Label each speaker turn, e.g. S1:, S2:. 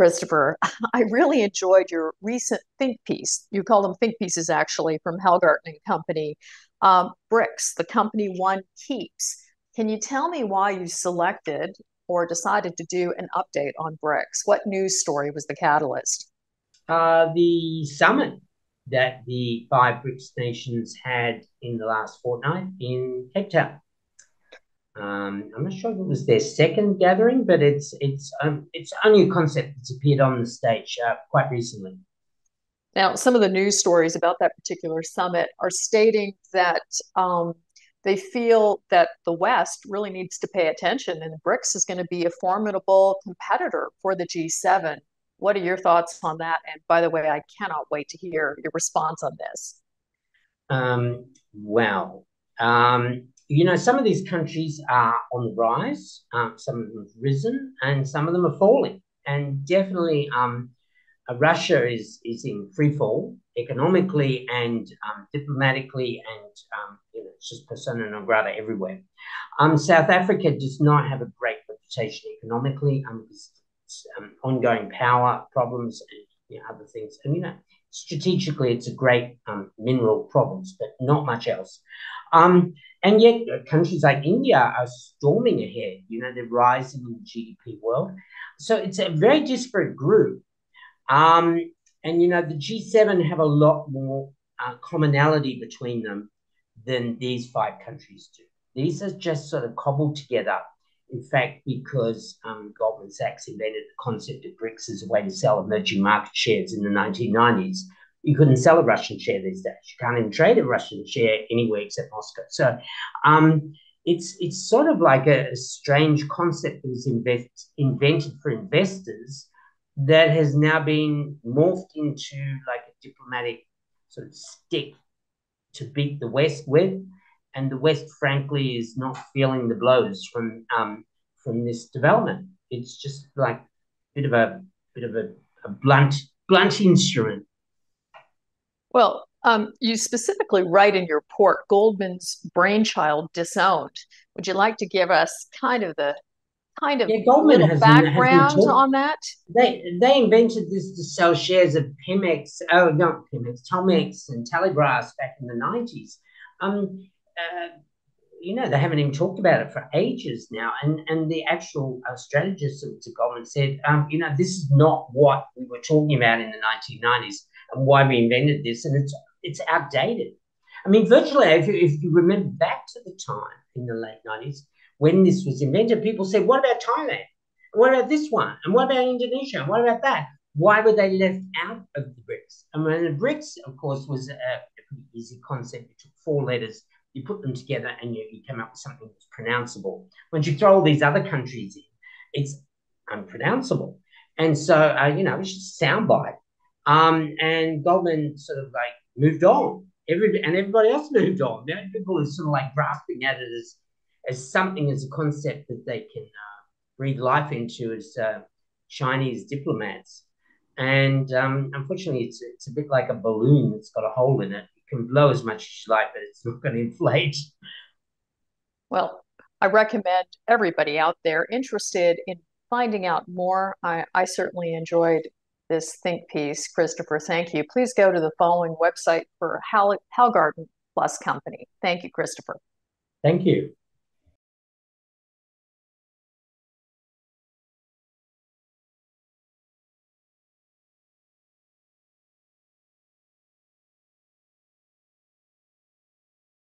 S1: Christopher, I really enjoyed your recent think piece. You call them think pieces, actually, from Hallgarten and Company. Um, BRICS, the company one keeps. Can you tell me why you selected or decided to do an update on BRICS? What news story was the catalyst?
S2: Uh, the summit that the five BRICS nations had in the last fortnight in Cape Town. Um, I'm not sure if it was their second gathering, but it's it's um, it's only a concept that's appeared on the stage uh, quite recently.
S1: Now, some of the news stories about that particular summit are stating that um, they feel that the West really needs to pay attention, and the BRICS is going to be a formidable competitor for the G7. What are your thoughts on that? And by the way, I cannot wait to hear your response on this.
S2: Um, well, um, you know, some of these countries are on the rise, um, some of them have risen, and some of them are falling. And definitely, um, uh, Russia is is in free fall economically and um, diplomatically, and um, you know, it's just persona non grata everywhere. Um, South Africa does not have a great reputation economically, um, ongoing power problems and you know, other things. And you know, strategically, it's a great mineral province, but not much else. And yet, uh, countries like India are storming ahead. You know, they're rising in the GDP world. So it's a very disparate group. Um, and, you know, the G7 have a lot more uh, commonality between them than these five countries do. These are just sort of cobbled together. In fact, because um, Goldman Sachs invented the concept of BRICS as a way to sell emerging market shares in the 1990s, you couldn't sell a Russian share these days. You can't even trade a Russian share anywhere except Moscow. So um, it's it's sort of like a, a strange concept that was invest, invented for investors that has now been morphed into like a diplomatic sort of stick to beat the West with. And the West, frankly, is not feeling the blows from um, from this development. It's just like a bit of a bit of a, a blunt blunt instrument
S1: well, um, you specifically write in your report Goldman's brainchild disowned. Would you like to give us kind of the kind of yeah, Goldman has background been, on that?
S2: They they invented this to sell shares of Pemex, oh not Pemex, Telmex and Telegraph back in the nineties. Um, uh, you know, they haven't even talked about it for ages now. And and the actual uh, strategist at Goldman said, um, you know, this is not what we were talking about in the 1990s and why we invented this, and it's it's outdated. I mean, virtually, if you, if you remember back to the time in the late 90s when this was invented, people said, what about Thailand? What about this one? And what about Indonesia? And what about that? Why were they left out of the BRICS? I mean, the BRICS, of course, was a, a pretty easy concept. You took four letters, you put them together, and you, you come up with something that's pronounceable. Once you throw all these other countries in, it's unpronounceable. And so, uh, you know, it's just soundbite. Um, and Goldman sort of like moved on. And everybody else moved on. Now people are sort of like grasping at it as, as something, as a concept that they can uh, breathe life into as uh, Chinese diplomats. And um, unfortunately, it's, it's a bit like a balloon that's got a hole in it. It can blow as much as you like, but it's not going to inflate.
S1: Well, I recommend everybody out there interested in finding out more. I, I certainly enjoyed this think piece, Christopher. Thank you. Please go to the following website for Hal- Hallgarten Plus Company. Thank you, Christopher.
S2: Thank you.